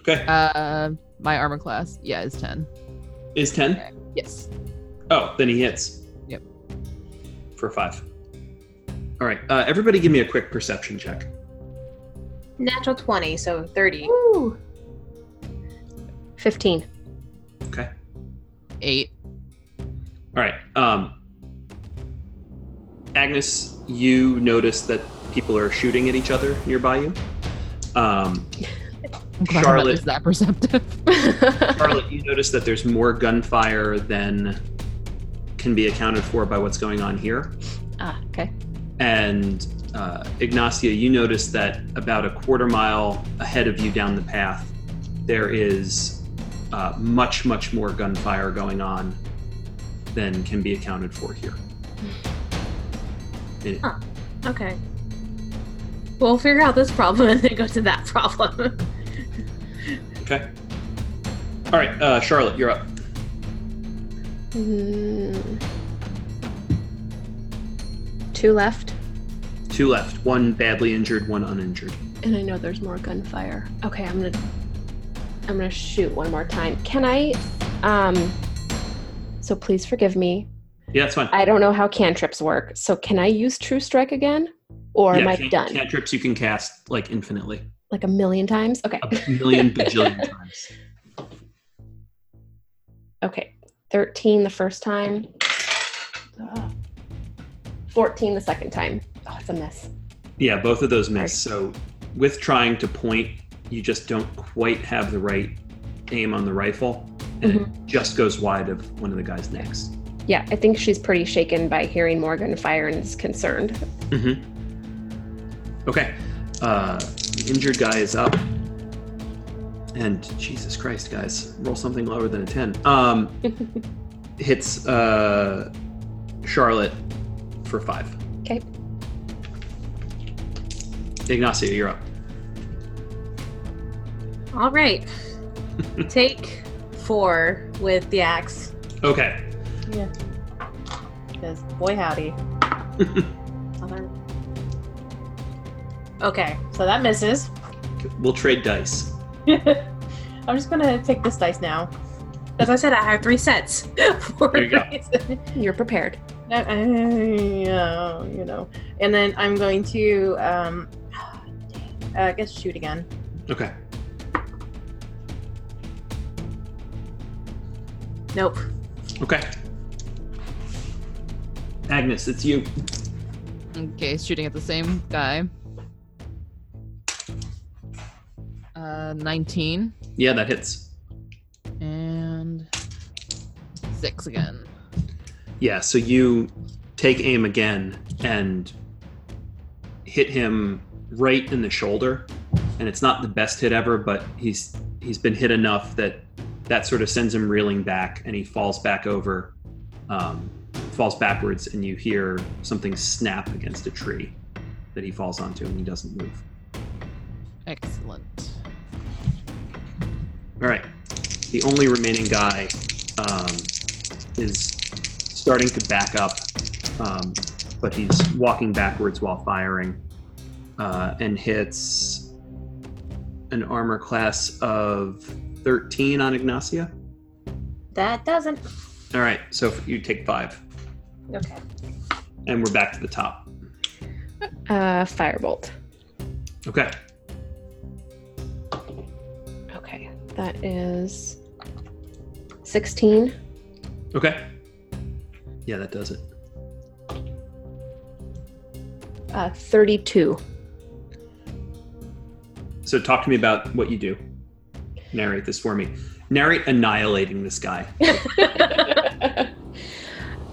Okay. Uh, my armor class, yeah, is 10. Is 10? Yes. Oh, then he hits. Yep. For 5. All right. Uh, everybody give me a quick perception check. Natural 20, so 30. Woo. 15. Okay. Eight. All right. Um, Agnes, you notice that people are shooting at each other nearby you. Um, I'm glad I'm at Charlotte. least that perceptive. *laughs* Charlotte, you notice that there's more gunfire than can be accounted for by what's going on here. ah, okay. And uh, Ygnacia, you notice that about a quarter mile ahead of you down the path, there is uh, much, much more gunfire going on than can be accounted for here. It- Okay. We'll figure out this problem *laughs* and then go to that problem. okay. All right, uh, Charlotte, you're up. Mm. Two left. Two left. One badly injured, one uninjured. And I know there's more gunfire. Okay, I'm gonna I'm gonna shoot one more time. Can I um so please forgive me. Yeah, that's fine. I don't know how cantrips work. So can I use True Strike again? Or am I can- done? Cantrips you can cast like infinitely. Like a million times? Okay. a million bajillion *laughs* times. Okay. 13 the first time. Ugh. 14 the second time. Oh, it's a miss. Yeah, both of those miss. So with trying to point, you just don't quite have the right aim on the rifle, and it mm-hmm. just goes wide of one of the guys' necks. Yeah, I think she's pretty shaken by hearing Morgan fire and is concerned. Mm-hmm. Okay. Uh, the injured guy is up. And Jesus Christ, guys, roll something lower than a 10. Um, *laughs* hits uh, Charlotte for five. Okay. Ygnacia, you're up. All right. *laughs* Take four with the axe. Okay. Yeah. Because boy howdy. *laughs* Okay, so that misses. we'll trade dice. *laughs* I'm just gonna take this dice now. As I said, I have three sets. *laughs* For There you go. You're prepared. Uh, yeah, you know. And then I'm going to, um, *sighs* uh, I guess, shoot again. Okay. Nope. Okay. Agnes, it's you. Okay, shooting at the same guy. Uh, 19 Yeah, that hits. and six again. Yeah, so you take aim again and hit him right in the shoulder, and it's not the best hit ever, but he's he's been hit enough that that sort of sends him reeling back, and he falls back over, um, falls backwards, and you hear something snap against a tree that he falls onto, and he doesn't move. Excellent. All right. The only remaining guy um, is starting to back up, um, but he's walking backwards while firing uh, and hits an armor class of 13 on Ygnacia. That doesn't. All right. So you take five, Okay. and we're back to the top. Uh, firebolt. Okay. Okay, that is 16. Okay. Yeah, that does it. Uh, 32. So talk to me about what you do. Narrate this for me. Narrate annihilating this guy. *laughs*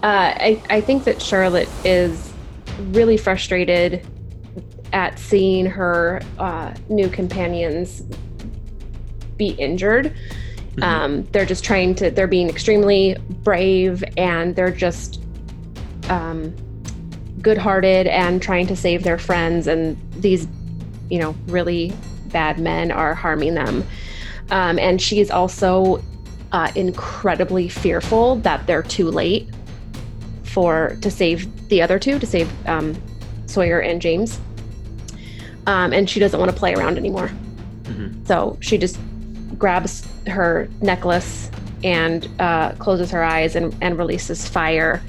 uh, I, I think that Charlotte is really frustrated at seeing her uh, new companions be injured. Mhm. Um, they're just trying to, they're being extremely brave and they're just um, good hearted and trying to save their friends. And these, you know, really bad men are harming them. Um, and she's also uh, incredibly fearful that they're too late for to save the other two, to save um, Sawyer and James. Um, and she doesn't want to play around anymore. Mhm. So she just grabs her necklace and uh, closes her eyes and, and releases fire.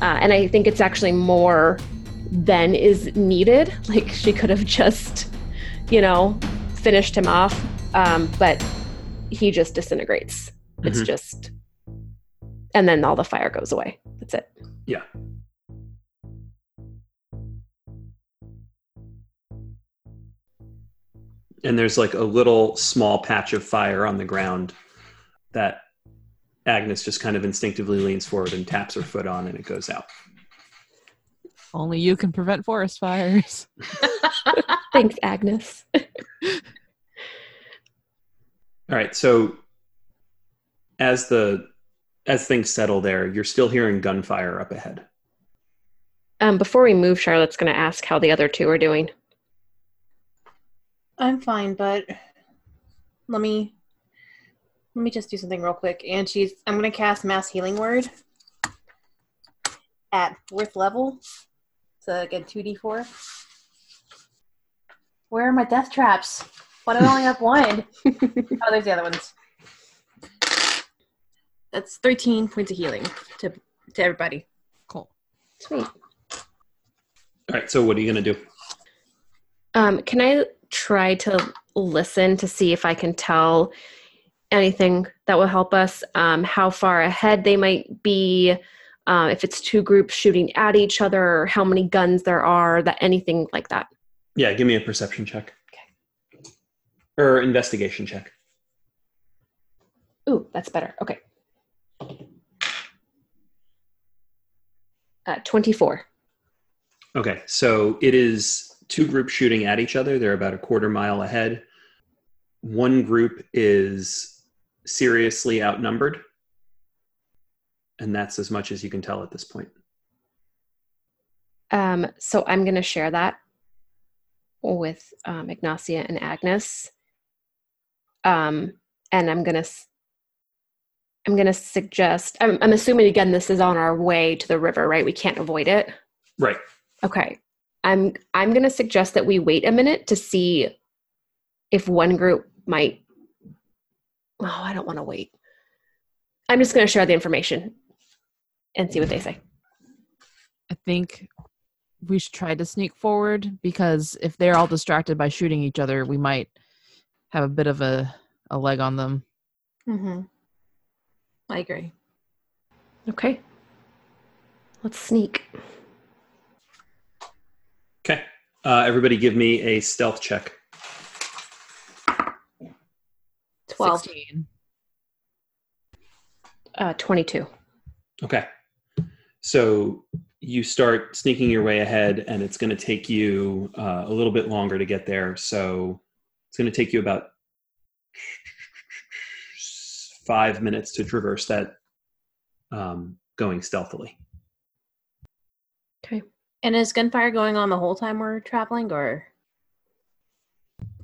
Uh, and I think it's actually more than is needed. *laughs* Like she could have just, you know, finished him off. Um, but he just disintegrates. It's Mhm. just, and then all the fire goes away. That's it. Yeah. And there's like a little small patch of fire on the ground that Agnes just kind of instinctively leans forward and taps her foot on and it goes out. Only you can prevent forest fires. *laughs* Thanks, Agnes. All right, so as the as things settle there, you're still hearing gunfire up ahead. Um, before we move, Charlotte's going to ask how the other two are doing. I'm fine, but let me let me just do something real quick. And she's I'm gonna cast mass healing word at fourth level. So get two D four. Where are my death traps? Why do I only have one? *laughs* oh, there's the other ones. That's 13 points of healing to to everybody. Cool. Sweet. All right, so what are you gonna do? Um, can I try to listen to see if I can tell anything that will help us. Um, how far ahead they might be, uh, if it's two groups shooting at each other, how many guns there are, that anything like that. Yeah, give me a perception check. Okay. Or investigation check. Ooh, that's better. Okay. Uh, 24. Okay, so it is two groups shooting at each other. They're about a quarter mile ahead. One group is seriously outnumbered, and that's as much as you can tell at this point. Um, so I'm going to share that with um, Ygnacia and Agnes. Um, and I'm going to I'm going to suggest I'm, I'm assuming again this is on our way to the river, right? We can't avoid it. Right. Okay. I'm I'm going to suggest that we wait a minute to see if one group might Oh, I don't want to wait. I'm just going to share the information and see what they say. I think we should try to sneak forward because if they're all distracted by shooting each other, we might have a bit of a, a leg on them. Mm-hmm. I agree. Okay. Let's sneak. Okay. Uh, everybody give me a stealth check. 12. 16. Uh, 22. Okay. So you start sneaking your way ahead, and it's going to take you uh, a little bit longer to get there. So it's going to take you about five minutes to traverse that um, going stealthily. Okay. And is gunfire going on the whole time we're traveling, or?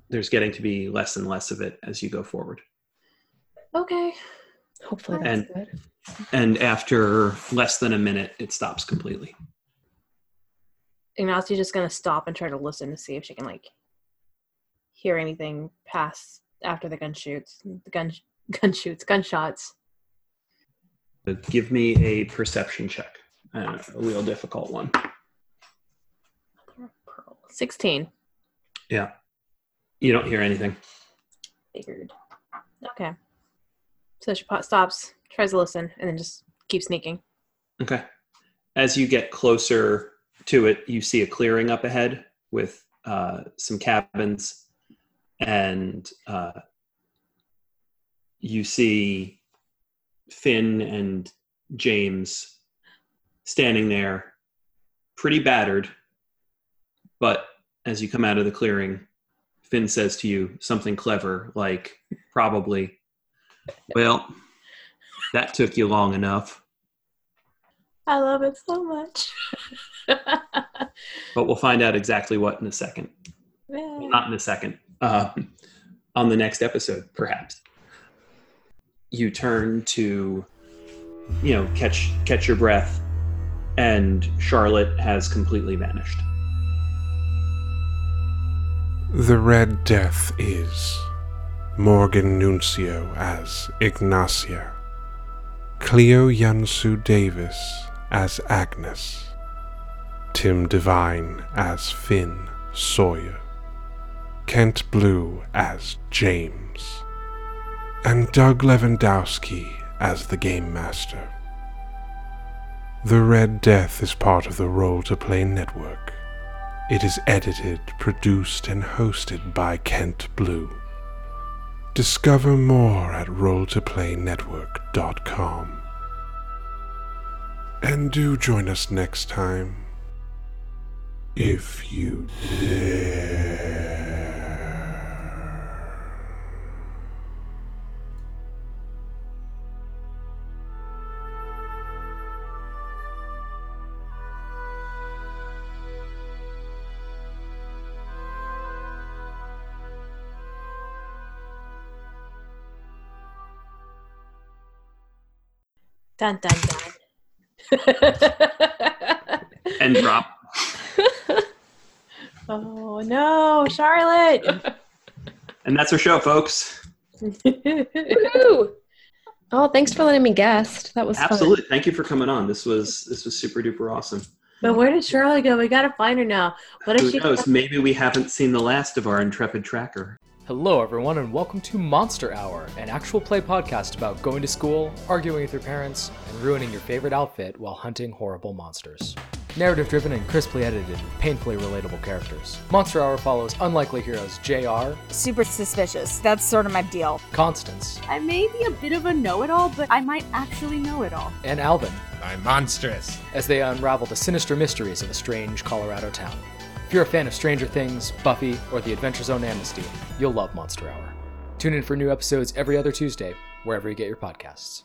There's getting to be less and less of it as you go forward. Okay. Hopefully that's And- good. And after less than a minute, it stops completely. Ygnacia's just gonna stop and try to listen to see if she can like hear anything past after the gun shoots, the gun gun shoots, gunshots. Give me a perception check, uh, a real difficult one. Sixteen. Yeah. You don't hear anything. Figured. Okay. So she stops, tries to listen, and then just keeps sneaking. Okay. As you get closer to it, you see a clearing up ahead with uh, some cabins, and uh, you see Finn and James standing there, pretty battered. But as you come out of the clearing, Finn says to you something clever, like, probably, well, that took you long enough. I love it so much. *laughs* but we'll find out exactly what in a second. Well, not in a second. Uh, on the next episode, perhaps. You turn to, you know, catch catch your breath, and Charlotte has completely vanished. The Red Death is Morgan Nuncio as Ygnacia, Clio Yun-su Davis as Agnes, Tim Devine as Finn Sawyer, Kent Blue as James, and Doug Levandowski as the Game Master. The Red Death is part of the Roll to Play Network. It is edited, produced, and hosted by Kent Blue. Discover more at rolltoplaynetwork.com. And do join us next time. If you dare. Dun dun dun. *laughs* And drop. *laughs* oh no, Charlotte. And that's our show, folks. Woohoo! Oh, thanks for letting me guest. That was fun. Absolutely. Thank you for coming on. This was this was super duper awesome. But where did Charlotte go? We gotta find her now. What if Who she? knows? Maybe we haven't seen the last of our intrepid tracker. Hello, everyone, and welcome to Monster Hour, an actual play podcast about going to school, arguing with your parents, and ruining your favorite outfit while hunting horrible monsters. Narrative driven and crisply edited with painfully relatable characters. Monster Hour follows unlikely heroes JR, super suspicious. That's sort of my deal. Constance, I may be a bit of a know it all, but I might actually know it all. and Alvin I'm monstrous. as they unravel the sinister mysteries of a strange Colorado town. If you're a fan of Stranger Things, Buffy, or The Adventure Zone Amnesty, you'll love Monster Hour. Tune in for new episodes every other Tuesday, wherever you get your podcasts.